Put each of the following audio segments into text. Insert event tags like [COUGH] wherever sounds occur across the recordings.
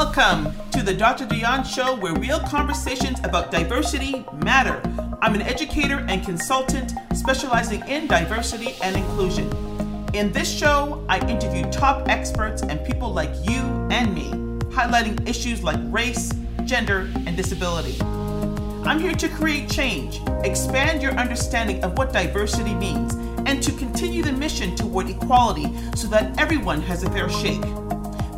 Welcome to the Dr. Dion Show, where real conversations about diversity matter. I'm an educator and consultant specializing in diversity and inclusion. In this show, I interview top experts and people like you and me, highlighting issues like race, gender, and disability. I'm here to create change, expand your understanding of what diversity means, and to continue the mission toward equality so that everyone has a fair shake.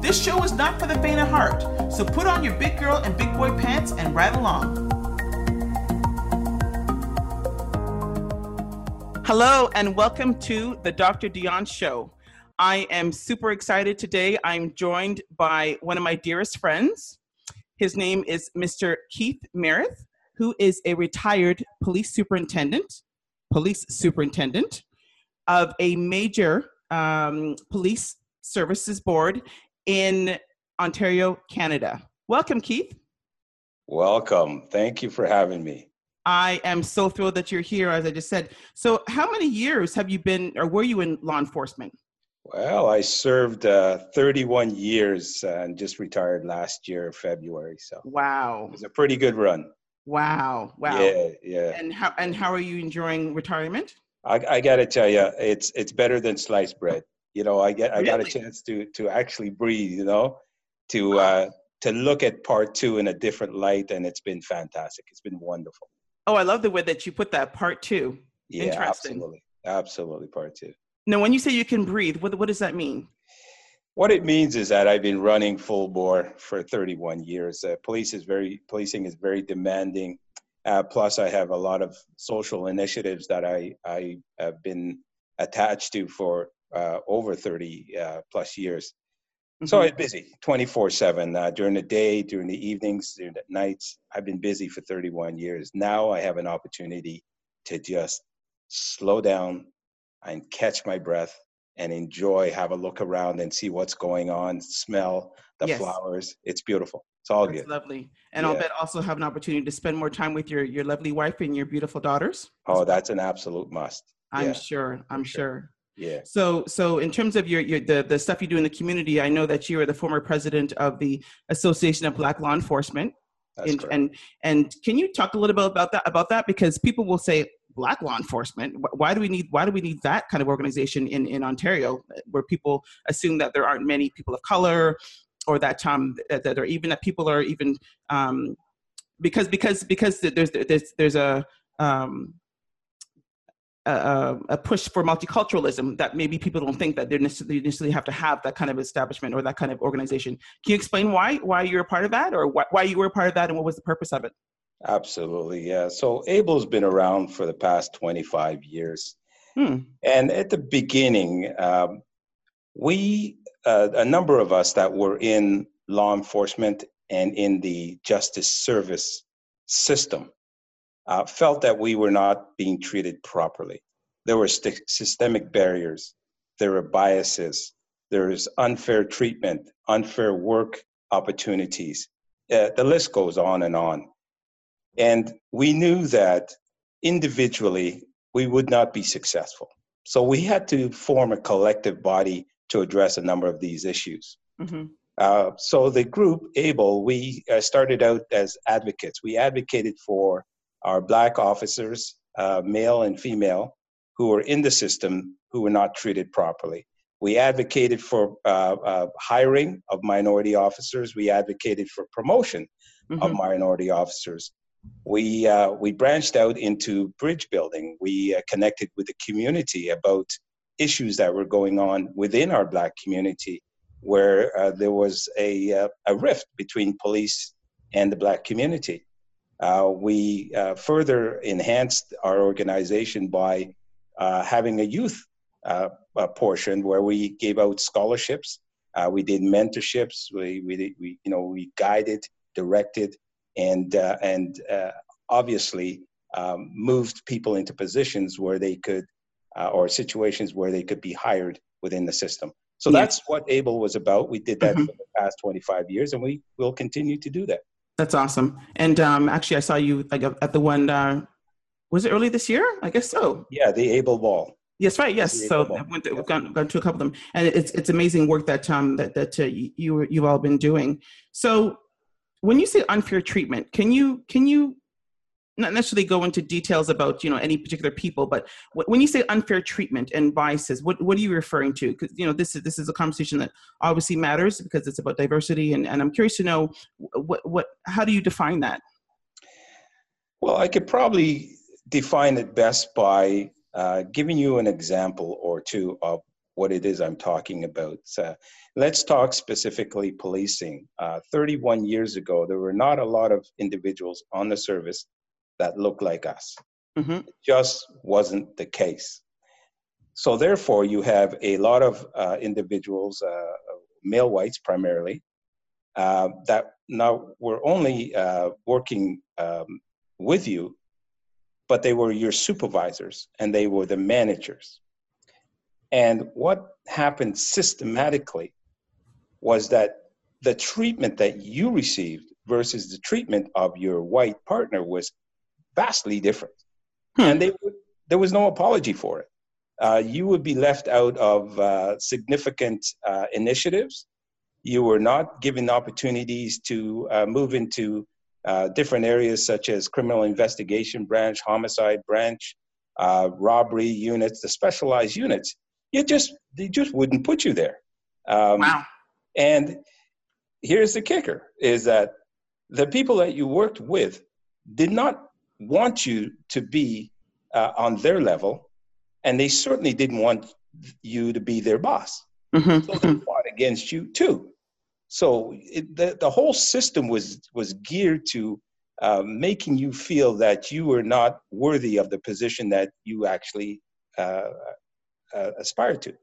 This show is not for the faint of heart, so put on your big girl and big boy pants and ride along. Hello, and welcome to the Dr. Dion Show. I am super excited today. I'm joined by one of my dearest friends. His name is Mr. Keith Merith, who is a retired police superintendent, police superintendent of a major um, police services board in Ontario, Canada. Welcome, Keith. Welcome. Thank you for having me. I am so thrilled that you're here, as I just said. So, how many years have you been, or were you in law enforcement? Well, I served uh, 31 years and just retired last year, February. So, wow, it was a pretty good run. Wow, wow. Yeah, yeah. And how and how are you enjoying retirement? I, I got to tell you, it's it's better than sliced bread. You know, I get I got a chance to to actually breathe. You know, to uh, to look at part two in a different light, and it's been fantastic. It's been wonderful. Oh, I love the way that you put that part two. Yeah, absolutely, absolutely, part two. Now, when you say you can breathe, what what does that mean? What it means is that I've been running full bore for 31 years. Uh, police is very policing is very demanding. Uh, plus, I have a lot of social initiatives that I I have been attached to for uh, over 30 uh, plus years. Mm-hmm. So I'm busy 24 uh, 7 during the day, during the evenings, during the nights. I've been busy for 31 years. Now I have an opportunity to just slow down and catch my breath and enjoy, have a look around and see what's going on, smell the yes. flowers. It's beautiful. It's all That's good. Lovely. And yeah. I'll bet also have an opportunity to spend more time with your, your lovely wife and your beautiful daughters. Oh, that's an absolute must. I'm yeah. sure. I'm sure. sure. Yeah. So, so in terms of your, your the, the stuff you do in the community, I know that you are the former president of the Association of Black Law Enforcement. And, and and can you talk a little bit about that about that because people will say black law enforcement why do we need why do we need that kind of organization in in ontario where people assume that there aren't many people of color or that um that, that or even that people are even um because because because there's there's there's a um a, a, push for multiculturalism that maybe people don't think that they necessarily, necessarily have to have that kind of establishment or that kind of organization. Can you explain why why you're a part of that, or why, why you were a part of that, and what was the purpose of it? Absolutely, yeah. So ABLE's been around for the past 25 years, hmm. and at the beginning, um, we uh, a number of us that were in law enforcement and in the justice service system uh, felt that we were not being treated properly. There were st- systemic barriers, there were biases, there is unfair treatment, unfair work opportunities. Uh, the list goes on and on. And we knew that individually we would not be successful. So we had to form a collective body to address a number of these issues. Mm-hmm. Uh, so the group ABLE, we uh, started out as advocates. We advocated for our black officers, uh, male and female, who were in the system who were not treated properly. We advocated for uh, uh, hiring of minority officers. We advocated for promotion mm-hmm. of minority officers. We, uh, we branched out into bridge building. We uh, connected with the community about issues that were going on within our Black community, where uh, there was a, a rift between police and the Black community. Uh, we uh, further enhanced our organization by uh, having a youth uh, portion where we gave out scholarships. Uh, we did mentorships. We, we, we, you know, we guided, directed, and, uh, and obviously um, moved people into positions where they could, or situations where they could be hired within the system. So yeah. that's what ABLE was about. We did that mm-hmm. for the past 25 years, and we will continue to do that. That's awesome. And um, actually, I saw you like at the one. Uh, was it early this year? I guess so. Yeah, the ABLE Ball. Yes, right. Yes. So I went to, gone, gone to a couple of them, and it's it's amazing work that um that that uh, you you've all been doing. So when you say unfair treatment, can you can you not necessarily go into details about you know any particular people but when you say unfair treatment and biases what, what are you referring to? Because you know this is this is a conversation that obviously matters because it's about diversity and, and i'm curious to know what what how do you define that? Well i could probably define it best by uh, giving you an example or two of what it is i'm talking about. Uh, let's talk specifically policing. Uh, 31 years ago there were not a lot of individuals on the service that look like us. Mm-hmm. It just wasn't the case. So, therefore, you have a lot of uh, individuals, uh, male whites primarily, uh, that now were only uh, working um, with you, but they were your supervisors and they were the managers. And what happened systematically was that the treatment that you received versus the treatment of your white partner was vastly different. Hmm. And they there was no apology for it. Uh, you would be left out of uh, significant uh, initiatives. You were not given opportunities to uh, move into uh, different areas such as criminal investigation branch, homicide branch, uh, robbery units, the specialized units. You just they just wouldn't put you there. Um, wow. And here's the kicker: is that the people that you worked with did not want you to be uh, on their level, and they certainly didn't want you to be their boss. Mm-hmm. So they fought against you too. So it, the the whole system was was geared to uh, making you feel that you were not worthy of the position that you actually uh, uh, aspire to.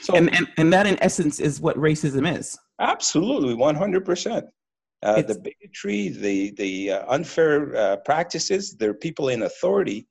So, and, and and that in essence is what racism is. Absolutely, one hundred percent. Uh, the bigotry, the the uh, unfair uh, practices. There are people in authority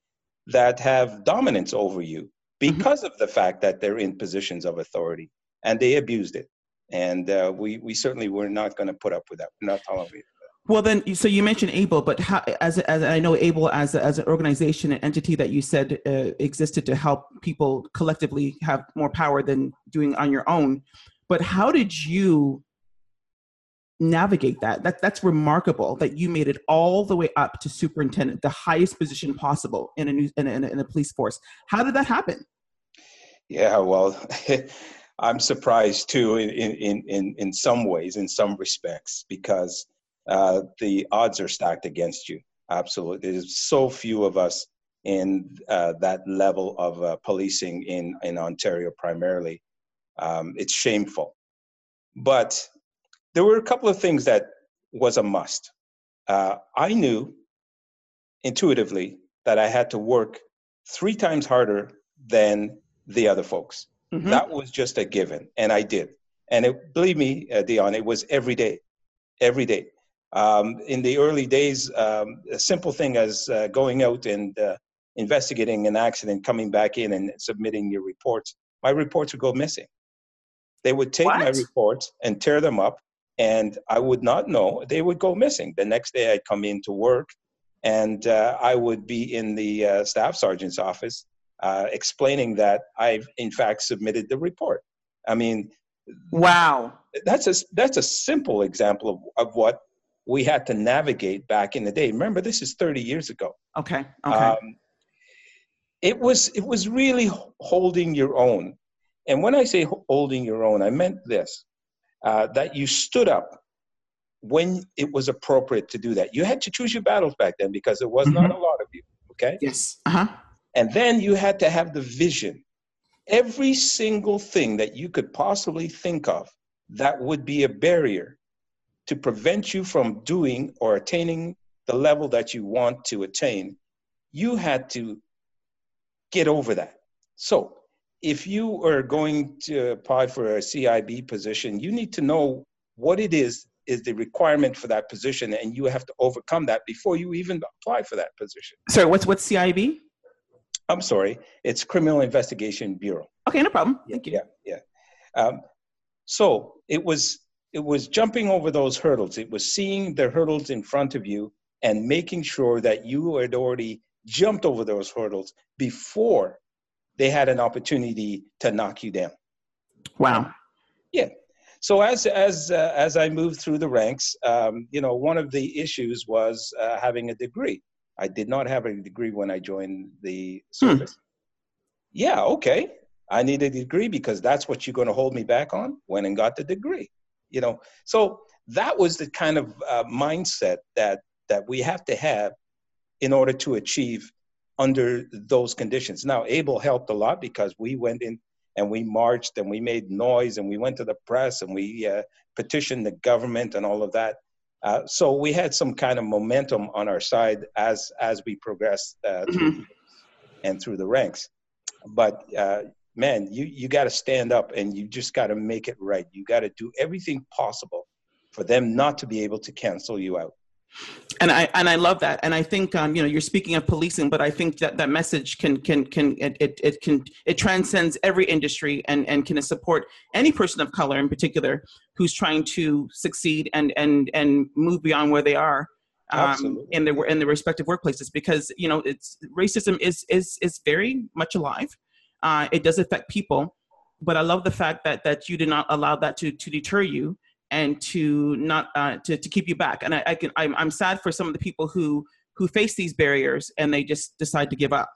that have dominance over you mm-hmm. because mm-hmm. of the fact that they're in positions of authority, and they abused it. And uh, we we certainly were not going to put up with that. We're not tolerating that. Well, then, so you mentioned ABLE, but how, as, as I know ABLE as, as an organization, an entity that you said uh, existed to help people collectively have more power than doing on your own. But how did you navigate that. That that's remarkable that you made it all the way up to superintendent, the highest position possible in a new in a, in a police force. How did that happen? Yeah, well, [LAUGHS] I'm surprised too in in in in some ways, in some respects, because uh, the odds are stacked against you. Absolutely, there's so few of us in uh, that level of uh, policing in in Ontario primarily. Um, it's shameful, but there were a couple of things that was a must. Uh, I knew intuitively that I had to work three times harder than the other folks. Mm-hmm. That was just a given, and I did. And it, believe me, uh, Dion, it was every day, every day. Um, in the early days, um, a simple thing as uh, going out and uh, investigating an accident, coming back in and submitting your reports, my reports would go missing. They would take what? my reports and tear them up and I would not know. They would go missing. The next day, I'd come in to work, and uh, I would be in the uh, staff sergeant's office uh, explaining that I've in fact submitted the report. I mean, wow, that's a that's a simple example of, of what we had to navigate back in the day. Remember, this is 30 years ago. Okay. Okay. Um, it was it was really holding your own, and when I say holding your own, I meant this uh, that you stood up when it was appropriate to do that. You had to choose your battles back then because there was mm-hmm. not a lot of you. Okay. Yes. Uh-huh. And then you had to have the vision. Every single thing that you could possibly think of that would be a barrier to prevent you from doing or attaining the level that you want to attain, you had to get over that. So if you are going to apply for a CIB position, you need to know what it is is the requirement for that position, and you have to overcome that before you even apply for that position. Sorry, what's what's CIB? I'm sorry, it's Criminal Investigation Bureau. Okay, no problem. Thank you. Yeah, yeah. Um, so it was it was jumping over those hurdles. It was seeing the hurdles in front of you and making sure that you had already jumped over those hurdles before they had an opportunity to knock you down. Wow. Yeah. So as as uh, as I moved through the ranks, um, you know, one of the issues was uh, having a degree. I did not have a degree when I joined the hmm. service. Hmm. Yeah, okay. I need a degree because that's what you're going to hold me back on. Went and got the degree. You know, so that was the kind of uh, mindset that that we have to have in order to achieve under those conditions. Now, ABLE helped a lot because we went in and we marched and we made noise and we went to the press and we uh, petitioned the government and all of that. Uh, so we had some kind of momentum on our side as as we progressed uh, through mm-hmm. and through the ranks. But uh, man, you you got to stand up and you just got to make it right. You got to do everything possible for them not to be able to cancel you out and I and I love that, and I think um, you know you're speaking of policing, but I think that that message can can can it, it, it can it transcends every industry and and can support any person of color in particular who's trying to succeed and and and move beyond where they are um, in their in their respective workplaces. Because you know it's racism is is is very much alive. Uh, it does affect people, but I love the fact that that you did not allow that to to deter you and to not uh, to, to keep you back. And I, I can I'm, I'm sad for some of the people who who face these barriers and they just decide to give up.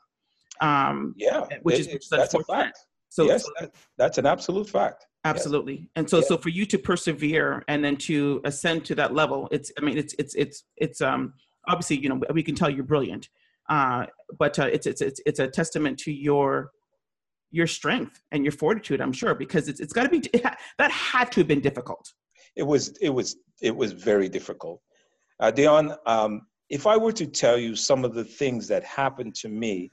Um, yeah, which is, which is that's a fact. So yes, so, that, that's an absolute fact. Absolutely. Yes. And so so for you to persevere and then to ascend to that level, it's I mean it's it's it's it's um obviously you know we can tell you're brilliant, uh, but uh, it's it's it's it's a testament to your your strength and your fortitude. I'm sure because it's it's got to be that had to have been difficult it was it was it was very difficult. Uh, Dion, um, if I were to tell you some of the things that happened to me,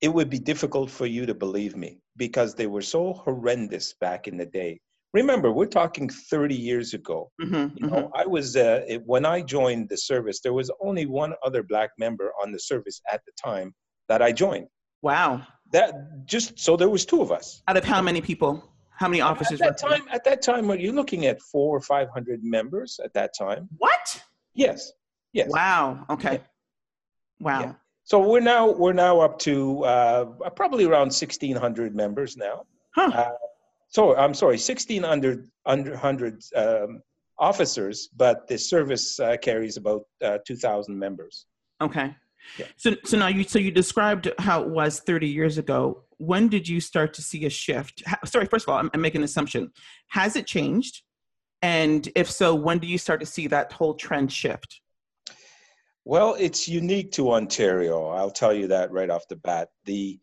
it would be difficult for you to believe me because they were so horrendous back in the day. Remember, we're talking 30 years ago. Mm-hmm, you know, mm-hmm. I was uh, it, when I joined the service. There was only one other black member on the service at the time that I joined. Wow. That just so there was two of us. Out of how many people? How many officers? At that time, at that time, are you looking at four or five hundred members at that time? What? Yes. Yes. Wow. Okay. Yeah. Wow. Yeah. So we're now we're now up to uh, probably around sixteen hundred members now. Huh. Uh, so I'm sorry, sixteen hundred under hundred um, officers, but the service uh, carries about uh, two thousand members. Okay. Yeah. So so now you so you described how it was thirty years ago when did you start to see a shift? Sorry, first of all, I'm, I'm making an assumption. Has it changed? And if so, when do you start to see that whole trend shift? Well, it's unique to Ontario. I'll tell you that right off the bat. The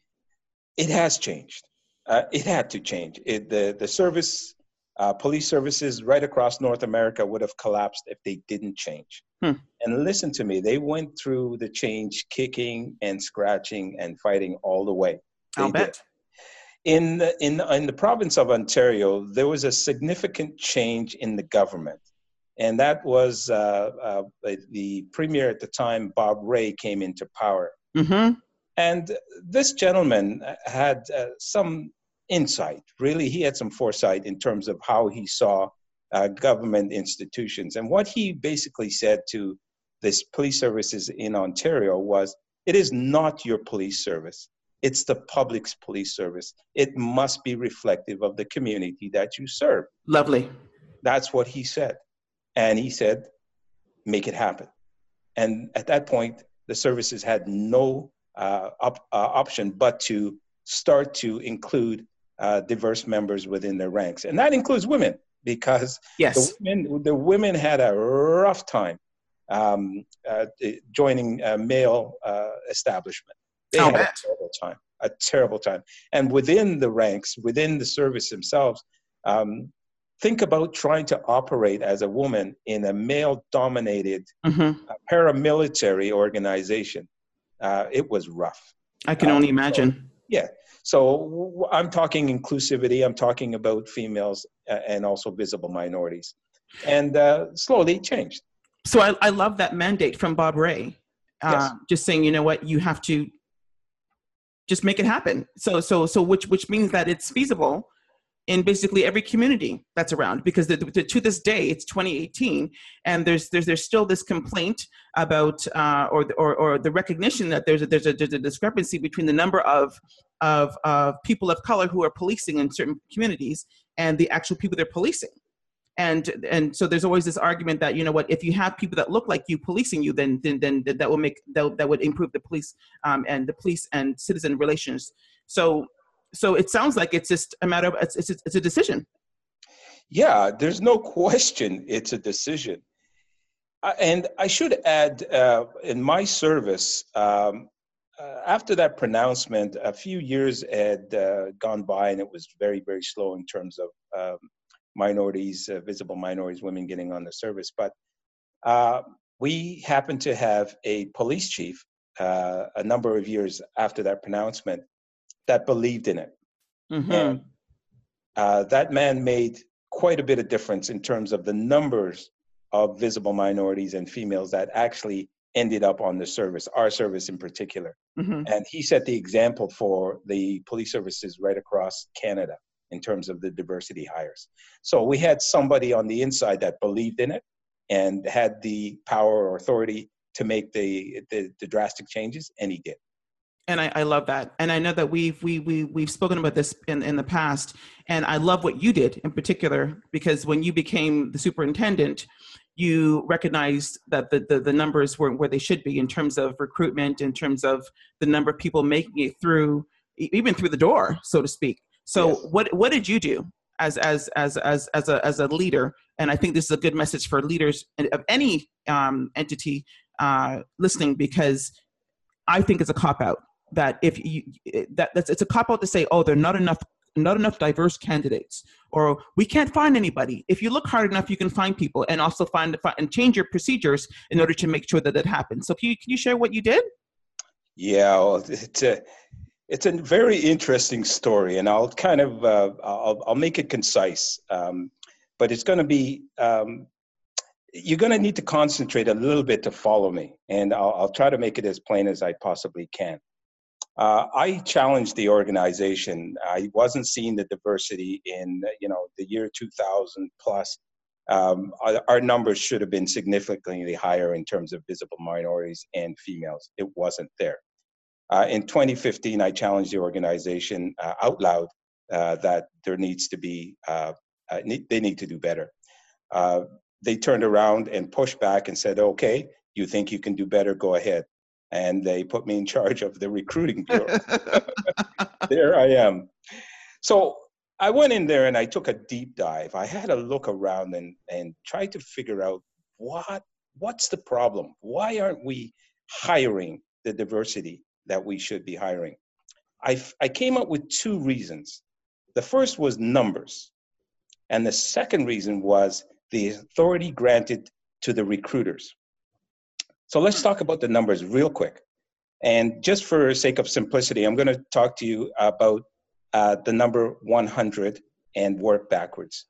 it has changed. Uh, it had to change. It, the the service, uh, police services right across North America would have collapsed if they didn't change. Hmm. And listen to me, they went through the change, kicking and scratching and fighting all the way. I'll bet. In the, in, in the province of Ontario, there was a significant change in the government. And that was uh, uh, the premier at the time, Bob Rae, came into power. Mm-hmm. And this gentleman had uh, some insight. Really, he had some foresight in terms of how he saw uh, government institutions. And what he basically said to this police services in Ontario was, it is not your police service. It's the public's police service. It must be reflective of the community that you serve. Lovely. That's what he said. And he said, make it happen. And at that point, the services had no uh, op- uh, option but to start to include uh, diverse members within their ranks. And that includes women because yes. the, women, the women had a rough time um, uh, joining a male uh, establishment. They I'll had a terrible time, a terrible time. And within the ranks, within the service themselves, um, think about trying to operate as a woman in a male-dominated mm-hmm. uh, paramilitary organization. Uh, it was rough. I can only um, imagine. So, yeah. So I'm talking inclusivity. I'm talking about females and also visible minorities, and uh, slowly changed. So I, I love that mandate from Bob Rae, Uh, yes. Just saying, you know what, you have to just make it happen. So so so which which means that it's feasible in basically every community that's around because the, the, to this day it's 2018 and there's there's there's still this complaint about uh, or, or or the recognition that there's a, there's a there's a discrepancy between the number of of of people of color who are policing in certain communities and the actual people they're policing. And and so there's always this argument that you know what if you have people that look like you policing you then then, then that will make that, that would improve the police um, and the police and citizen relations. So so it sounds like it's just a matter of it's it's, it's a decision. Yeah there's no [LAUGHS] question it's a decision. And i should add uh, in my service um, uh, after that pronouncement a few years had uh, gone by and it was very very slow in terms of um, minorities, uh, visible minorities, women getting on the service. But uh, we happened to have a police chief uh, a number of years after that pronouncement that believed in it. Mm-hmm. And uh, that man made quite a bit of difference in terms of the numbers of visible minorities and females that actually ended up on the service, our service in particular. Mm-hmm. And he set the example for the police services right across Canada in terms of the diversity hires. So we had somebody on the inside that believed in it and had the power or authority to make the, the, the drastic changes, and he did. And I, I, love that. And I know that we've we, we we've spoken about this in, in the past. And I love what you did in particular, because when you became the superintendent, you recognized that the, the, the numbers weren't where they should be in terms of recruitment, in terms of the number of people making it through, even through the door, so to speak. So yes. what what did you do as as as as as a as a leader? And I think this is a good message for leaders of any um, entity uh, listening because I think it's a cop out that if you that that's it's a cop out to say oh there are not enough not enough diverse candidates or we can't find anybody. If you look hard enough you can find people and also find and change your procedures in order to make sure that it happens. So can you, can you share what you did? Yeah well, [LAUGHS] it's a, it's a very interesting story, and I'll kind of uh, I'll, I'll make it concise, um, but it's going to be um, you're going to need to concentrate a little bit to follow me, and I'll, I'll try to make it as plain as I possibly can. Uh, I challenged the organization. I wasn't seeing the diversity in you know the year 2000 plus. Um, our, our, numbers should have been significantly higher in terms of visible minorities and females. It wasn't there. Uh, in 2015, I challenged the organization uh, out loud uh, that there needs to be, uh, uh, need, they need to do better. They turned around and pushed back and said, okay, you think you can do better, go ahead. And they put me in charge of the recruiting [LAUGHS] bureau. there I am. So I went in there and I took a deep dive. I had a look around and, and tried to figure out what, what's the problem? Why aren't we hiring the diversity that we should be hiring. I, I came up with two reasons. The first was numbers, and the second reason was the authority granted to the recruiters. So let's talk about the numbers real quick. And just for sake of simplicity, I'm going to talk to you about uh, the number 100 and work backwards.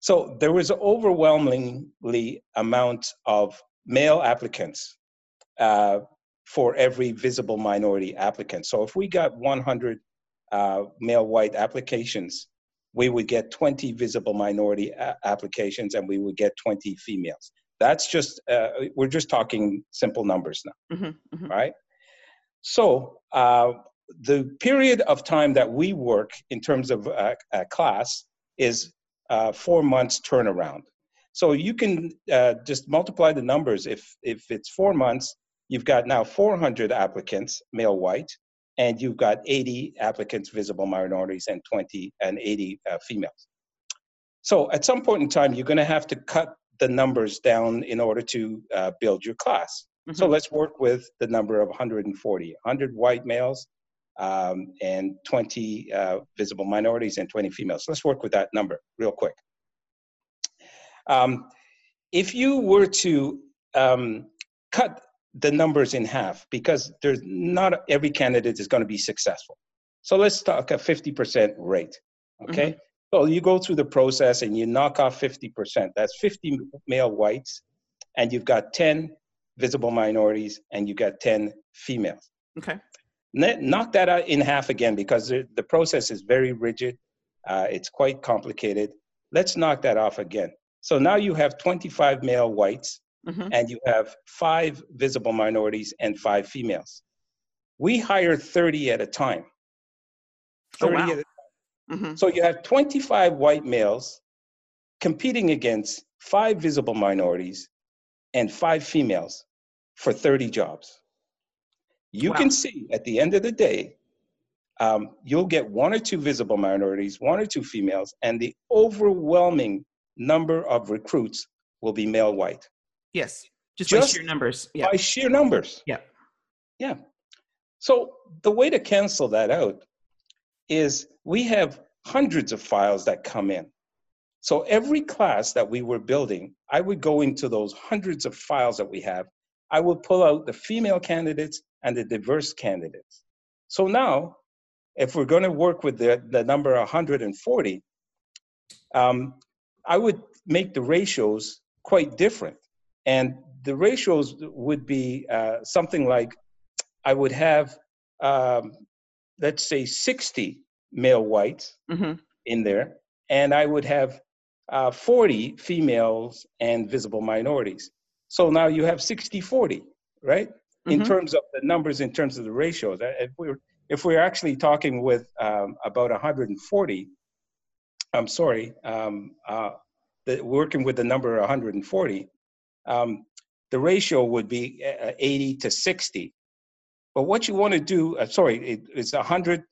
So there was overwhelmingly amount of male applicants uh, for every visible minority applicant. So if we got 100 uh, male white applications, we would get 20 visible minority a- applications and we would get 20 females. That's just, uh, we're just talking simple numbers now, mm-hmm, mm-hmm. right? So uh, the period of time that we work in terms of a class is uh, four months turnaround. So you can uh, just multiply the numbers. If, if it's four months, You've got now 400 applicants, male white, and you've got 80 applicants, visible minorities, and 20 and 80 uh, females. So at some point in time, you're going to have to cut the numbers down in order to uh, build your class. Mm-hmm. So let's work with the number of 140, 100 white males um, and 20 uh, visible minorities and 20 females. Let's work with that number real quick. Um, if you were to um, cut the numbers in half because there's not every candidate is going to be successful. So let's talk a 50% rate. Okay. Mm-hmm. So you go through the process and you knock off 50%. That's 50 male whites, and you've got 10 visible minorities, and you've got 10 females. Okay. Knock that out in half again because the process is very rigid. Uh, it's quite complicated. Let's knock that off again. So now you have 25 male whites mm-hmm. and you have five visible minorities and five females. We hire 30 at a time. 30 oh, wow. At a time. Mm-hmm. So you have 25 white males competing against five visible minorities and five females for 30 jobs. You wow. can see at the end of the day, um, you'll get one or two visible minorities, one or two females, and the overwhelming number of recruits will be male white. Yes, just, just by sheer numbers. Yeah. By sheer numbers. Yeah. Yeah. So the way to cancel that out is we have hundreds of files that come in. So every class that we were building, I would go into those hundreds of files that we have. I would pull out the female candidates and the diverse candidates. So now, if we're going to work with the, the number 140, um, I would make the ratios quite different. And the ratios would be uh, something like I would have, um, let's say, 60 male whites mm-hmm. in there, and I would have uh, 40 females and visible minorities. So now you have 60 40, right? Mm-hmm. In terms of the numbers, in terms of the ratios. Uh, if we're, if we're actually talking with um, about 140, I'm sorry, um, uh, the, working with the number 140, um, the ratio would be uh, 80 to 60. But what you want to do, uh, sorry, it, it's 100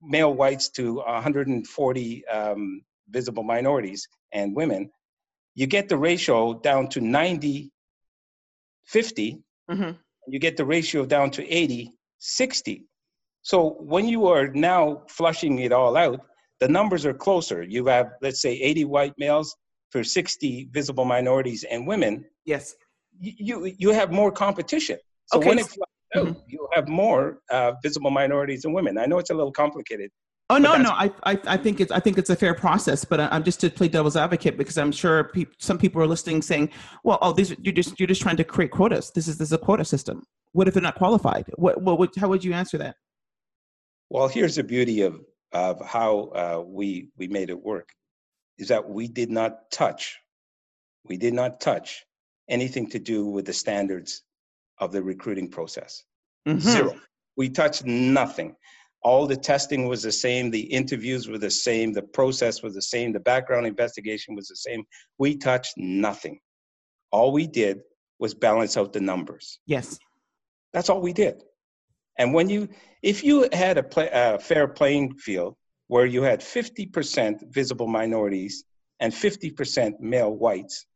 male whites to 140 um, visible minorities and women, you get the ratio down to 90 50. Mm-hmm. You get the ratio down to 80 60. So when you are now flushing it all out, the numbers are closer. You have, let's say, 80 white males for 60 visible minorities and women. Yes. You, you have more competition. So okay. when it mm-hmm. you have more uh, visible minorities and women. I know it's a little complicated. Oh no, no, I, I, I think it's I think it's a fair process, but I'm just to play devil's advocate because I'm sure pe- some people are listening saying, well, oh, these you're just you're just trying to create quotas. This is this is a quota system. What if they're not qualified? What what would, how would you answer that? Well, here's the beauty of of how uh, we we made it work, is that we did not touch, we did not touch anything to do with the standards of the recruiting process. Mm-hmm. Zero. We touched nothing. All the testing was the same, the interviews were the same, the process was the same, the background investigation was the same. We touched nothing. All we did was balance out the numbers. Yes. That's all we did. And when you, if you had a, play, a fair playing field where you had 50% visible minorities and 50% male whites,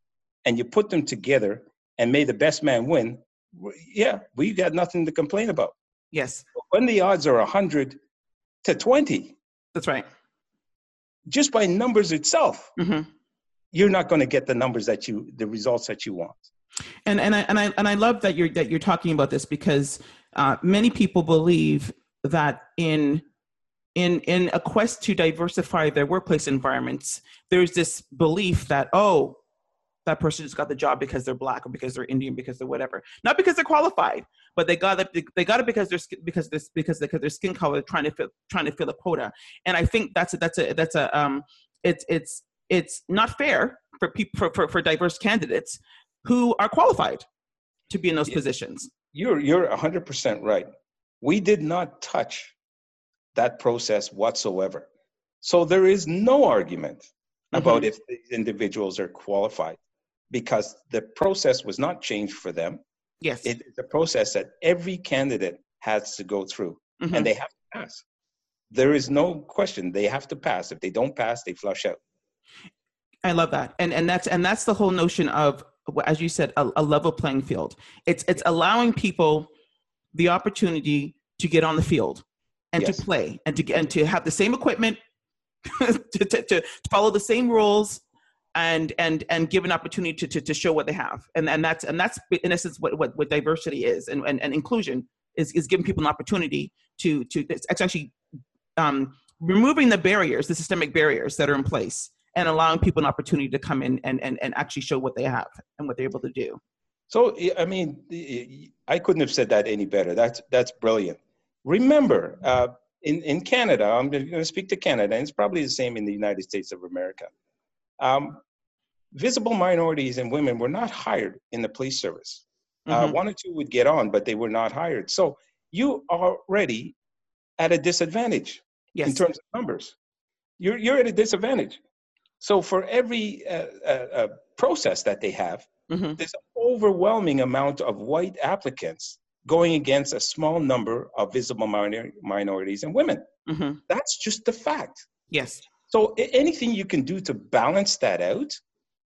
and you put them together and made the best man win, yeah, we got nothing to complain about. Yes. When the odds are 100 to 20. That's right. Just by numbers itself, mm-hmm. you're not going to get the numbers that you, the results that you want. And and I and I and I love that you're that you're talking about this because uh, many people believe that in in in a quest to diversify their workplace environments, there's this belief that oh, that person just got the job because they're black or because they're Indian because they're whatever. Not because they're qualified, but they got it. They got it because they're because this because because their skin color trying to fill trying to fill a quota. And I think that's a, that's a that's a um it's it's it's not fair for people for, for, for diverse candidates who are qualified to be in those positions. You're you're 100% right. We did not touch that process whatsoever. So there is no argument about mm-hmm. if these individuals are qualified because the process was not changed for them. Yes. It's a process that every candidate has to go through mm-hmm. and they have to pass. There is no question. They have to pass. If they don't pass, they flush out. I love that. And and that's and that's the whole notion of as you said, a, a level playing field. It's it's allowing people the opportunity to get on the field and yes. to play and to and to have the same equipment [LAUGHS] to, to, to, follow the same rules and and and give an opportunity to, to, to show what they have. And and that's and that's in essence what what, what diversity is. And, and, and inclusion is, is giving people an opportunity to to it's actually um, removing the barriers the systemic barriers that are in place and allowing people an opportunity to come in and, and, and actually show what they have and what they're able to do. So i mean i couldn't have said that any better. That's that's brilliant. Remember uh, in, in Canada, I'm going to speak to Canada, and it's probably the same in the United States of America. Um, visible minorities and women were not hired in the police service. Uh, mm-hmm. Uh, one or two would get on, but they were not hired. So you are already at a disadvantage yes. in terms of numbers. You're, you're at a disadvantage. So for every uh, uh, uh process that they have, mm-hmm. there's an overwhelming amount of white applicants going against a small number of visible minor- minorities and women. Mm-hmm. That's just the fact. Yes. So anything you can do to balance that out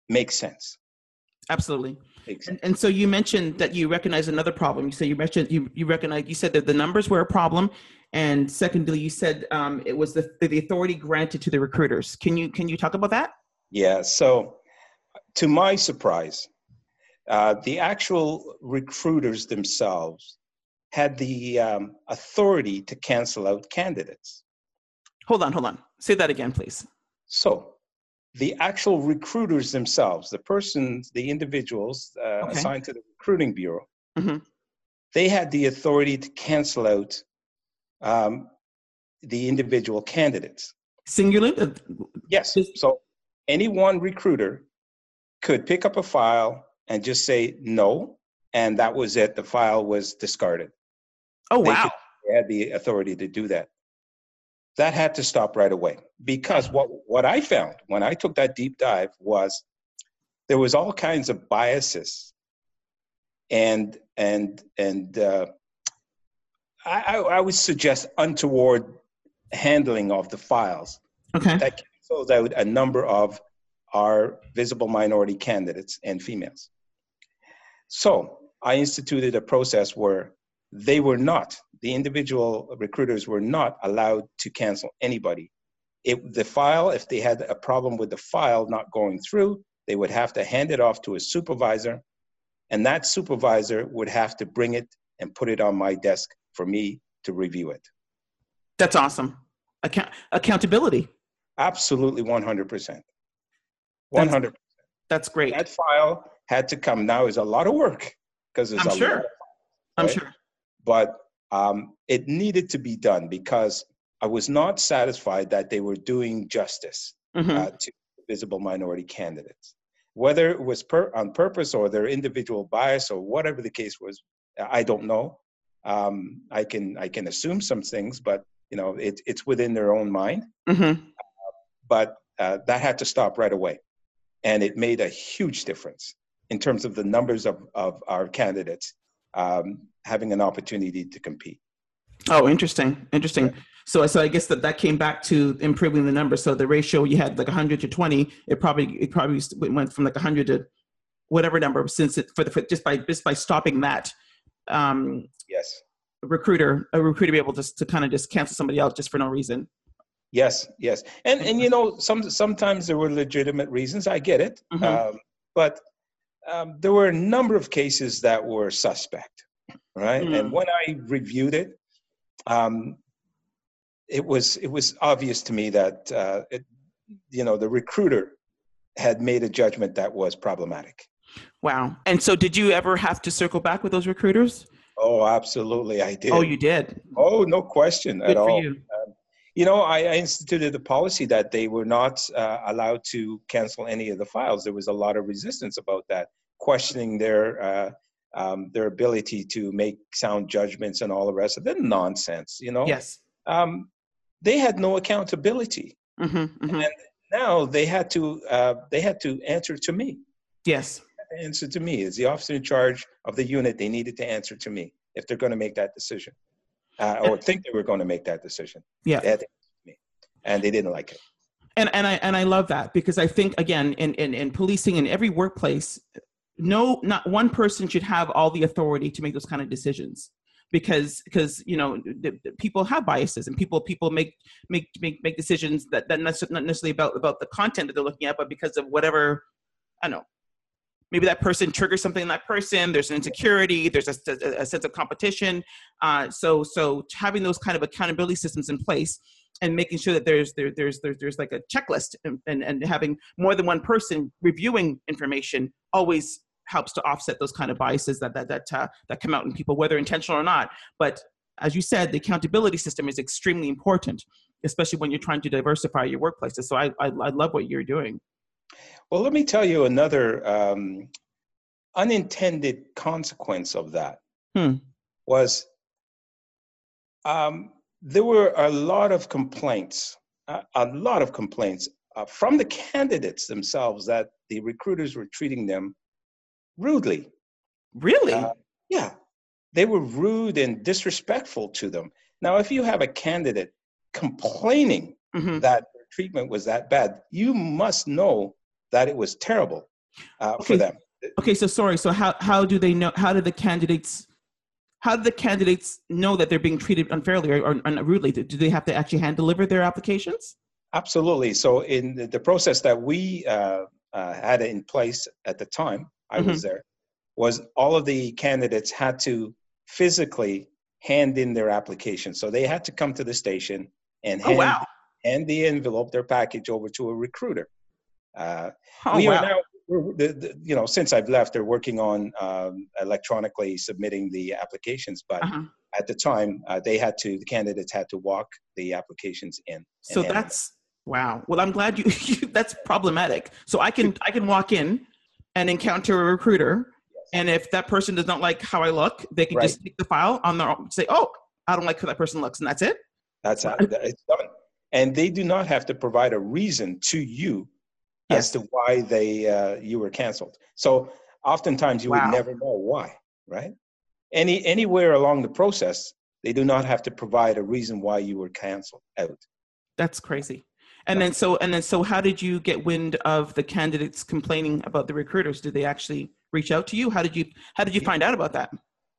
makes sense. Absolutely. And, and, so you mentioned that you recognize another problem. You said you mentioned you you recognize you said that the numbers were a problem, and secondly, you said um, it was the the authority granted to the recruiters. Can you can you talk about that? Yeah. So, to my surprise, uh, the actual recruiters themselves had the um, authority to cancel out candidates. Hold on, hold on. Say that again, please. So, the actual recruiters themselves, the persons, the individuals uh, okay. assigned to the recruiting bureau, mm-hmm. they had the authority to cancel out um, the individual candidates. Singular? Uh, yes. So any one recruiter could pick up a file and just say no, and that was it. The file was discarded. Oh, they wow. Could, they had the authority to do that. That had to stop right away because what, what I found when I took that deep dive was there was all kinds of biases and and and uh, I, I would suggest untoward handling of the files okay. that cancels out a number of our visible minority candidates and females. So I instituted a process where they were not, the individual recruiters were not allowed to cancel anybody. If the file, if they had a problem with the file not going through, they would have to hand it off to a supervisor, and that supervisor would have to bring it and put it on my desk for me to review it. That's awesome. Account- accountability. Absolutely 100%. 100%. That's, that's great. That file had to come. Now is a lot of work because there's I'm a sure. lot. Of, I'm sure. But um, it needed to be done because I was not satisfied that they were doing justice mm-hmm. uh, to visible minority candidates. Whether it was per- on purpose or their individual bias or whatever the case was, I don't know. Um, I can I can assume some things, but you know it, it's within their own mind. Mm-hmm. Uh, but uh, that had to stop right away, and it made a huge difference in terms of the numbers of, of our candidates um, having an opportunity to compete. Oh, interesting, interesting. Yeah. So, so I guess that that came back to improving the numbers. So the ratio you had like 100 to 20, it probably it probably went from like 100 to whatever number since it for the for, just by just by stopping that. Um, yes. recruiter, a recruiter, be able to to kind of just cancel somebody else just for no reason. Yes, yes, and and you know some sometimes there were legitimate reasons. I get it, mm-hmm. um, but um, there were a number of cases that were suspect, right? Mm. And when I reviewed it, um, it was it was obvious to me that uh, it, you know the recruiter had made a judgment that was problematic. Wow! And so, did you ever have to circle back with those recruiters? Oh, absolutely, I did. Oh, you did. Oh, no question Good at all. You. Um, you know, I, I, instituted a policy that they were not uh, allowed to cancel any of the files. There was a lot of resistance about that, questioning their uh, um, their ability to make sound judgments and all the rest of it. Nonsense, you know. Yes. Um, they had no accountability, mm-hmm, mm-hmm. and now they had to uh, they had to answer to me. Yes. Answer to me is the officer in charge of the unit. They needed to answer to me if they're going to make that decision uh, or think they were going to make that decision. Yeah. They me, and they didn't like it. And and I and I love that because I think again in, in, in policing in every workplace, no not one person should have all the authority to make those kind of decisions because because you know the, the people have biases and people people make make make, make decisions that that not necessarily about about the content that they're looking at but because of whatever i don't know maybe that person triggers something in that person there's an insecurity there's a, a, a sense of competition. Uh, so so having those kind of accountability systems in place and making sure that there's there, there's there's there's like a checklist and, and and having more than one person reviewing information always helps to offset those kind of biases that that that uh, that come out in people whether intentional or not but as you said, the accountability system is extremely important, especially when you're trying to diversify your workplaces. So I, I, I love what you're doing. Well, let me tell you another um, unintended consequence of that hmm. was um, there were a lot of complaints, uh, a lot of complaints uh, from the candidates themselves that the recruiters were treating them rudely. Really? Uh, yeah. They were rude and disrespectful to them. Now, if you have a candidate complaining mm-hmm. that their treatment was that bad, you must know that it was terrible uh, okay. for them. Okay, so sorry. So how how do they know? How do the candidates? How do the candidates know that they're being treated unfairly or, or, or rudely? Do they have to actually hand deliver their applications? Absolutely. So in the, the process that we uh, uh, had in place at the time I mm-hmm. was there, was all of the candidates had to physically hand in their application. So they had to come to the station and oh, hand, oh, wow. hand the envelope, their package over to a recruiter. Uh, oh, we wow. are now, the, the, you know, since I've left, they're working on um, electronically submitting the applications. But uh-huh. at the time, uh, they had to, the candidates had to walk the applications in. So that's, wow. Well, I'm glad you, [LAUGHS] you, that's problematic. So I can, I can walk in and encounter a recruiter. Yes. And if that person does not like how I look, they can right. just take the file on their own, say, oh, I don't like how that person looks. And that's it. That's how it's done. And they do not have to provide a reason to you yes. as to why they uh, you were canceled. So oftentimes you wow. would never know why, right? Any anywhere along the process, they do not have to provide a reason why you were canceled out. That's crazy. And then so and then so how did you get wind of the candidates complaining about the recruiters? Did they actually reach out to you? How did you how did you find out about that?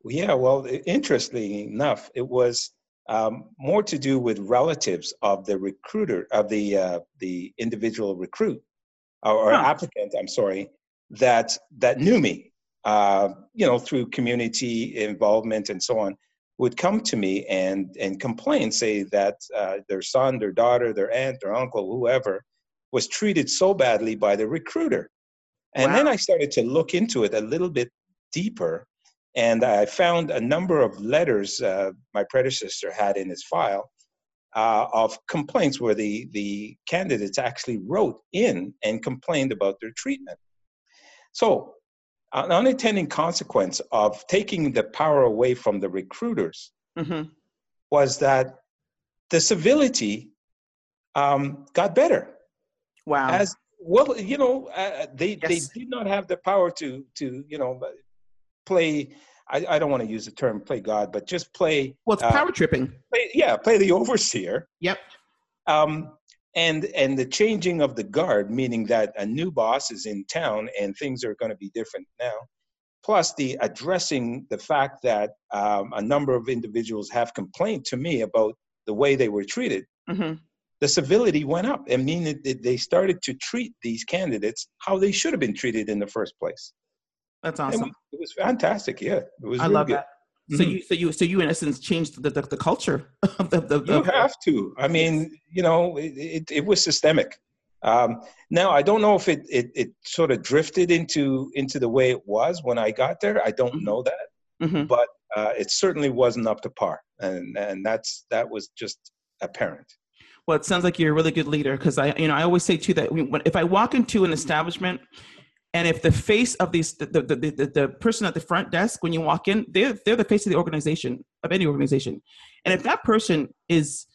Yeah, well, interestingly enough, it was um, more to do with relatives of the recruiter of the uh, the individual recruit or, huh. applicant, I'm sorry, that that knew me, uh, you know, through community involvement and so on, would come to me and and complain, say that uh, their son, their daughter, their aunt, their uncle, whoever, was treated so badly by the recruiter. And wow. then I started to look into it a little bit deeper, and I found a number of letters uh, my predecessor had in his file uh, of complaints where the, the candidates actually wrote in and complained about their treatment. So, an unintended consequence of taking the power away from the recruiters mm-hmm. was that the civility um, got better. Wow. As well, you know, uh, they yes. they did not have the power to to you know play I, I don't want to use the term play God, but just play. Well, it's uh, power tripping. Play, yeah, play the [LAUGHS] overseer. Yep. Um, and and the changing of the guard, meaning that a new boss is in town and things are going to be different now. Plus, the addressing the fact that um, a number of individuals have complained to me about the way they were treated. Mm-hmm. The civility went up. I mean, they started to treat these candidates how they should have been treated in the first place. That's awesome. It was fantastic. Yeah, it was. I really love good. that. So mm-hmm. you, so you, so you, in essence, changed the, the, the culture [LAUGHS] of the, the, You have to. I mean, you know, it, it, it was systemic. Um, now I don't know if it, it, it sort of drifted into into the way it was when I got there. I don't mm-hmm. know that, mm-hmm. but uh, it certainly wasn't up to par, and and that's that was just apparent. Well, it sounds like you're a really good leader because I, you know, I always say too that when, if I walk into an establishment and if the face of these, the, the, the, the, person at the front desk, when you walk in, they're, they're the face of the organization, of any organization. And if that person is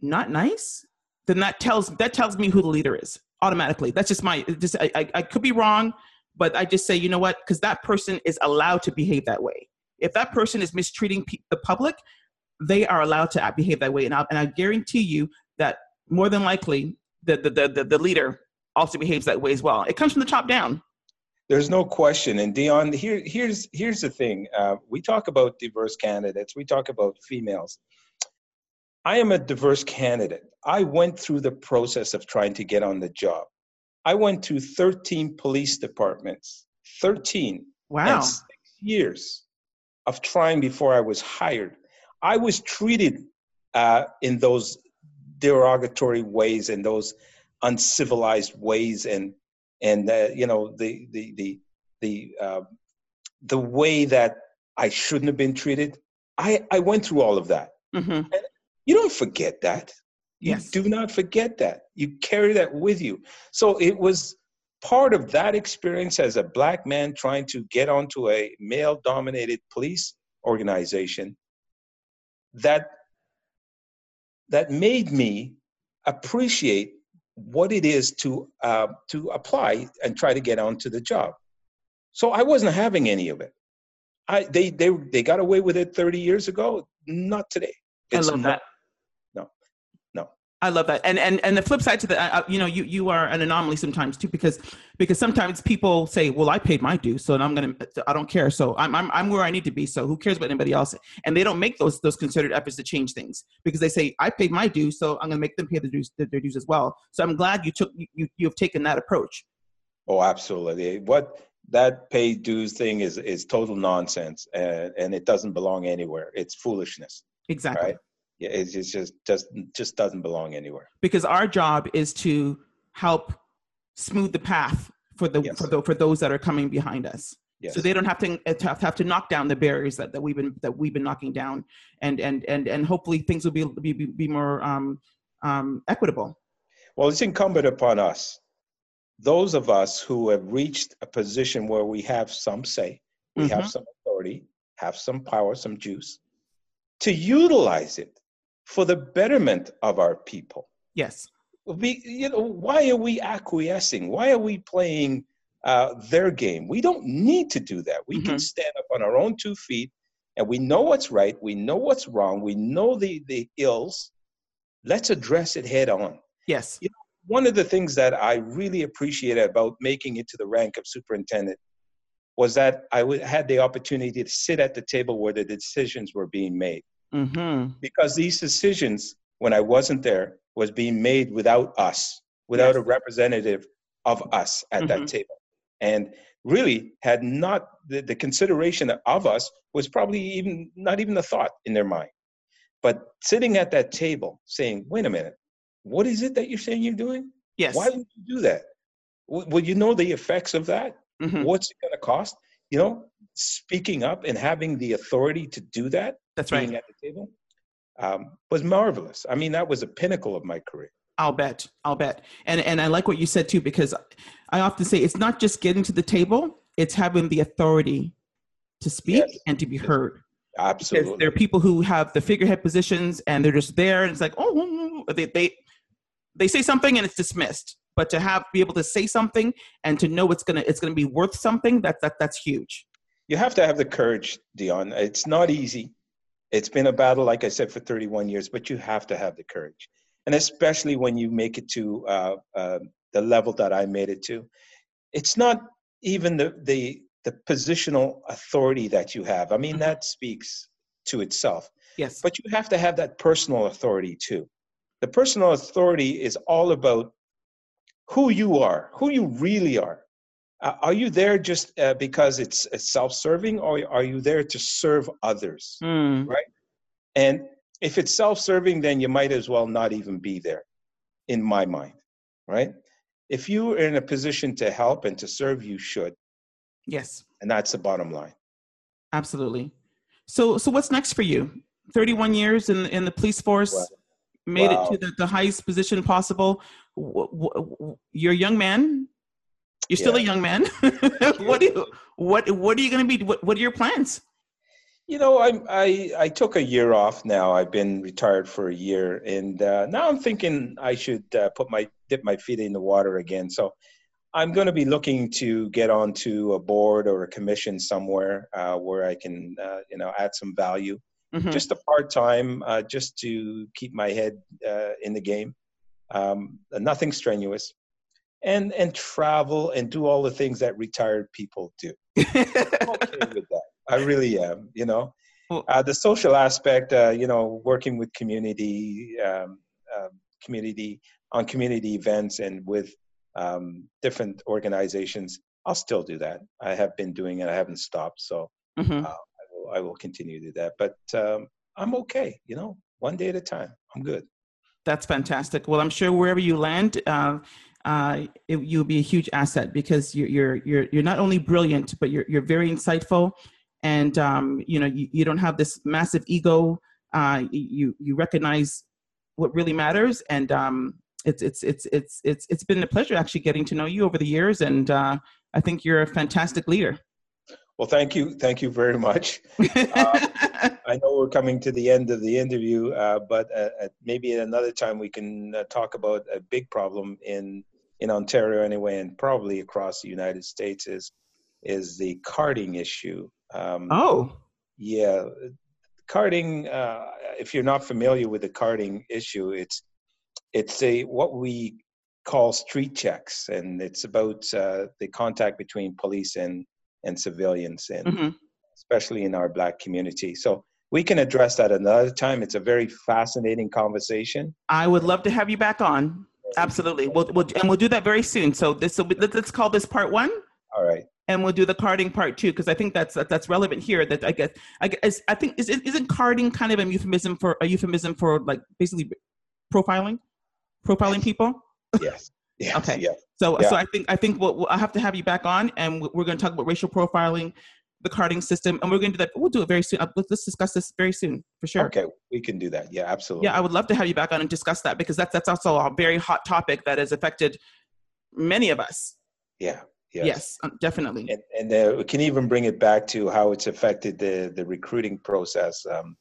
not nice, then that tells, that tells me who the leader is automatically. That's just my, just, I, I, I could be wrong, but I just say, you know what? Because that person is allowed to behave that way. If that person is mistreating pe- the public, they are allowed to behave that way. And I, and I guarantee you that more than likely, the, the, the, the leader also behaves that way as well. It comes from the top down. There's no question. And Dion, here, here's here's the thing. Uh, we talk about diverse candidates. We talk about females. I am a diverse candidate. I went through the process of trying to get on the job. I went to 13 police departments, 13. Wow. years of trying before I was hired. I was treated uh, in those derogatory ways and those uncivilized ways and and uh, you know the the the the uh, the way that I shouldn't have been treated. I, I went through all of that. Mm-hmm. And you don't forget that. You yes. do not forget that. You carry that with you. So it was part of that experience as a black man trying to get onto a male dominated police organization that that made me appreciate what it is to uh, to apply and try to get onto the job. So I wasn't having any of it. I they they they got away with it 30 years ago. Not today. It's I love not, that. I love that. And and and the flip side to that, you know, you you are an anomaly sometimes too, because because sometimes people say, well, I paid my dues, so I'm gonna, I don't care. So I'm I'm I'm where I need to be. So who cares about anybody else? And they don't make those those considered efforts to change things because they say, I paid my dues, so I'm gonna make them pay their dues their, dues as well. So I'm glad you took you you've taken that approach. Oh, absolutely. What that pay dues thing is is total nonsense, and and it doesn't belong anywhere. It's foolishness. Exactly. Right? Yeah, it just just just just doesn't belong anywhere. Because our job is to help smooth the path for the yes. for the, for those that are coming behind us. Yes. So they don't have to have, have to knock down the barriers that, that we've been that we've been knocking down, and and and and hopefully things will be be be more um, um, equitable. Well, it's incumbent upon us, those of us who have reached a position where we have some say, we mm-hmm. have some authority, have some power, some juice, to utilize it for the betterment of our people. Yes. We, you know, why are we acquiescing? Why are we playing uh, their game? We don't need to do that. We mm-hmm. can stand up on our own two feet and we know what's right. We know what's wrong. We know the, the ills. Let's address it head on. Yes. You know, one of the things that I really appreciated about making it to the rank of superintendent was that I w- had the opportunity to sit at the table where the decisions were being made. Mm-hmm. Because these decisions, when I wasn't there, was being made without us, without yes. a representative of us at mm-hmm. that table. And really had not the, the consideration of us was probably even not even a thought in their mind. But sitting at that table saying, wait a minute, what is it that you're saying you're doing? Yes. Why would you do that? Well, you know the effects of that? Mm-hmm. What's it going to cost? You know, speaking up and having the authority to do that that's right. At the table um, was marvelous. I mean, that was a pinnacle of my career. I'll bet. I'll bet. And and I like what you said too because I often say it's not just getting to the table; it's having the authority to speak yes. and to be heard. Absolutely. Because there are people who have the figurehead positions and they're just there, and it's like, oh, they they they say something and it's dismissed. But to have be able to say something and to know it's gonna it's gonna be worth something, that that that's huge. You have to have the courage, Dion. It's not easy. It's been a battle, like I said, for 31 years, but you have to have the courage. And especially when you make it to uh, uh, the level that I made it to, it's not even the, the, the positional authority that you have. I mean, mm-hmm. that speaks to itself. Yes. But you have to have that personal authority too. The personal authority is all about who you are, who you really are. Uh, are you there just uh, because it's, it's, self-serving or are you there to serve others? Mm. right? And if it's self-serving then you might as well not even be there in my mind right? If you are in a position to help and to serve you should. Yes. And that's the bottom line. Absolutely. So so what's next for you? 31 years in in the police force? Wow. made wow. it to the, the highest position possible? You're a young man you're still yeah. a young man. [LAUGHS] what do you, what what are you going to be? What what are your plans? You know, I I I took a year off now. I've been retired for a year, and uh, now I'm thinking I should uh, put my dip my feet in the water again. So I'm going to be looking to get onto a board or a commission somewhere uh, where I can uh, you know add some value. Mm-hmm. Just a part time, uh, just to keep my head uh, in the game. Um, nothing strenuous and and travel and do all the things that retired people do. I'm okay [LAUGHS] with that. I really am. You know, uh, the social aspect. Uh, you know, working with community, um, uh, community on community events and with um, different organizations. I'll still do that. I have been doing it. I haven't stopped. So mm-hmm. Uh, I, will, I will continue to do that. But um, I'm okay. You know, one day at a time. I'm good. That's fantastic. Well, I'm sure wherever you land, uh, uh, it, you'll be a huge asset because you're, you're, you're, you're not only brilliant, but you're, you're very insightful and um, you know you, you don't have this massive ego. Uh, you you recognize what really matters, and um, it's it's it's it's it's it's been a pleasure actually getting to know you over the years, and uh, I think you're a fantastic leader. Well, thank you, thank you very much. uh, I know we're coming to the end of the interview, uh, but uh, maybe at another time we can uh, talk about a big problem in in Ontario anyway, and probably across the United States is is the carding issue. Um, oh, yeah, carding. Uh, if you're not familiar with the carding issue, it's it's a what we call street checks, and it's about uh, the contact between police and and civilians, and mm-hmm. especially in our Black community. So we can address that another time. It's a very fascinating conversation. I would love to have you back on. Absolutely. We'll, we'll and we'll do that very soon. So this be, let's call this part one. All right. And we'll do the carding part two because I think that's that's relevant here. That I guess I guess I think is isn't carding kind of a euphemism for a euphemism for like basically profiling, profiling people. Yes. [LAUGHS] Yes. okay. Yes. So yeah. so I think I think we'll, we'll, I have to have you back on, and we're going to talk about racial profiling, the carding system, and we're going to do that. We'll do it very soon. Let's discuss this very soon for sure. Okay, we can do that. Yeah, absolutely. Yeah, I would love to have you back on and discuss that because that's that's also a very hot topic that has affected many of us. Yeah. Yes, yes um, definitely. And, and uh, we can even bring it back to how it's affected the the recruiting process. Um,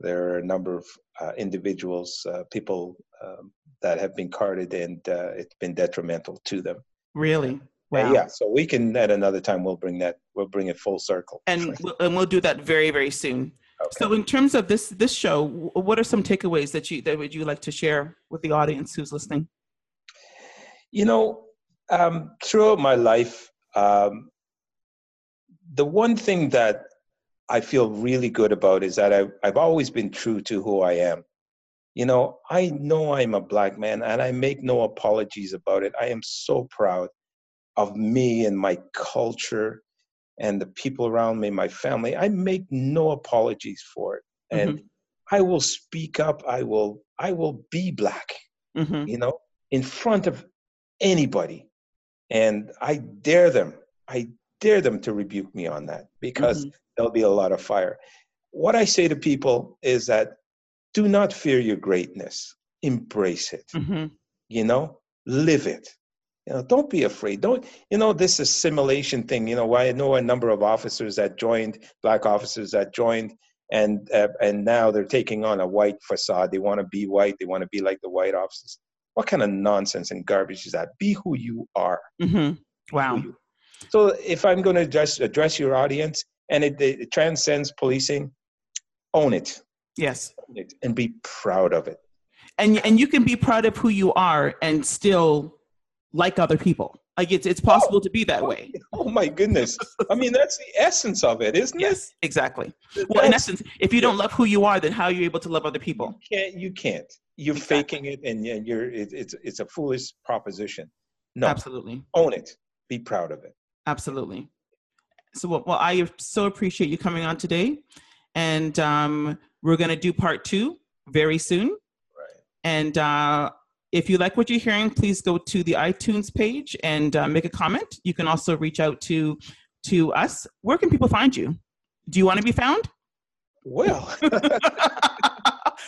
there are a number of uh, individuals, uh, people um, that have been carded, and uh, it's been detrimental to them. Really? Wow. yeah, so we can at another time we'll bring that we'll bring it full circle. And we'll, and we'll do that very very soon. Okay. So in terms of this this show, what are some takeaways that you that would you like to share with the audience who's listening? You know, um, throughout my life, um, the one thing that I feel really good about is that I've, I've always been true to who I am. You know, I know I'm a black man and I make no apologies about it. I am so proud of me and my culture and the people around me, my family. I make no apologies for it. And mm-hmm. I will speak up. I will I will be black. Mm-hmm. You know, in front of anybody. And I dare them. I dare them to rebuke me on that because mm-hmm. there'll be a lot of fire. What I say to people is that do not fear your greatness. Embrace it. Mm-hmm. You know, live it. You know, don't be afraid. Don't, you know, this assimilation thing, you know, I know a number of officers that joined, black officers that joined, and uh, and now they're taking on a white facade. They want to be white. They want to be like the white officers. What kind of nonsense and garbage is that? Be who you are. Mm-hmm. Wow. So if I'm going to address address your audience, and it, it transcends policing, own it. Yes. Own it and be proud of it. And and you can be proud of who you are and still like other people. Like it's it's possible oh, to be that way. [LAUGHS] Oh my goodness! I mean, that's the essence of it, isn't yes, it? Yes, exactly. That's, well, in essence, if you don't love who you are, then how are you able to love other people? You can't. You can't. You're exactly. faking it, and you're. It, it's it's a foolish proposition. No, absolutely. Own it. Be proud of it. Absolutely. So, well, well I so appreciate you coming on today, and um, we're going to do part two very soon. Right. And uh, if you like what you're hearing, please go to the iTunes page and uh, make a comment. You can also reach out to to us. Where can people find you? Do you want to be found? Well, [LAUGHS] [LAUGHS]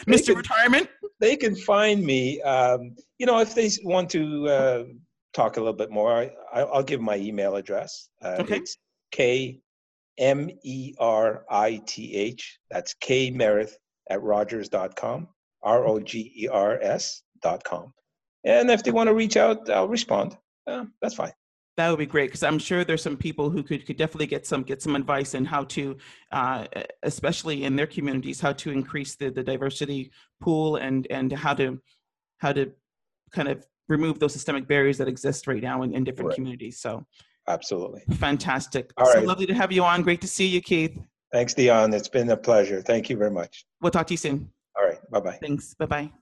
Mr. Can, Retirement. They can find me. Um, you know, if they want to uh, talk a little bit more, I, will give my email address. Uh, okay. It's K M E R I T H. That's K Merith at Rogers.com. R O G E R S com. And if they want to reach out, I'll respond. Uh, that's fine. That would be great because I'm sure there's some people who could, could definitely get some get some advice on how to, uh, especially in their communities, how to increase the, the diversity pool and and how to how to kind of remove those systemic barriers that exist right now in, in different right. communities. So absolutely fantastic. All so right. lovely to have you on. Great to see you, Keith. Thanks, Dion. It's been a pleasure. Thank you very much. We'll talk to you soon. All right. Bye bye. Thanks. Bye bye.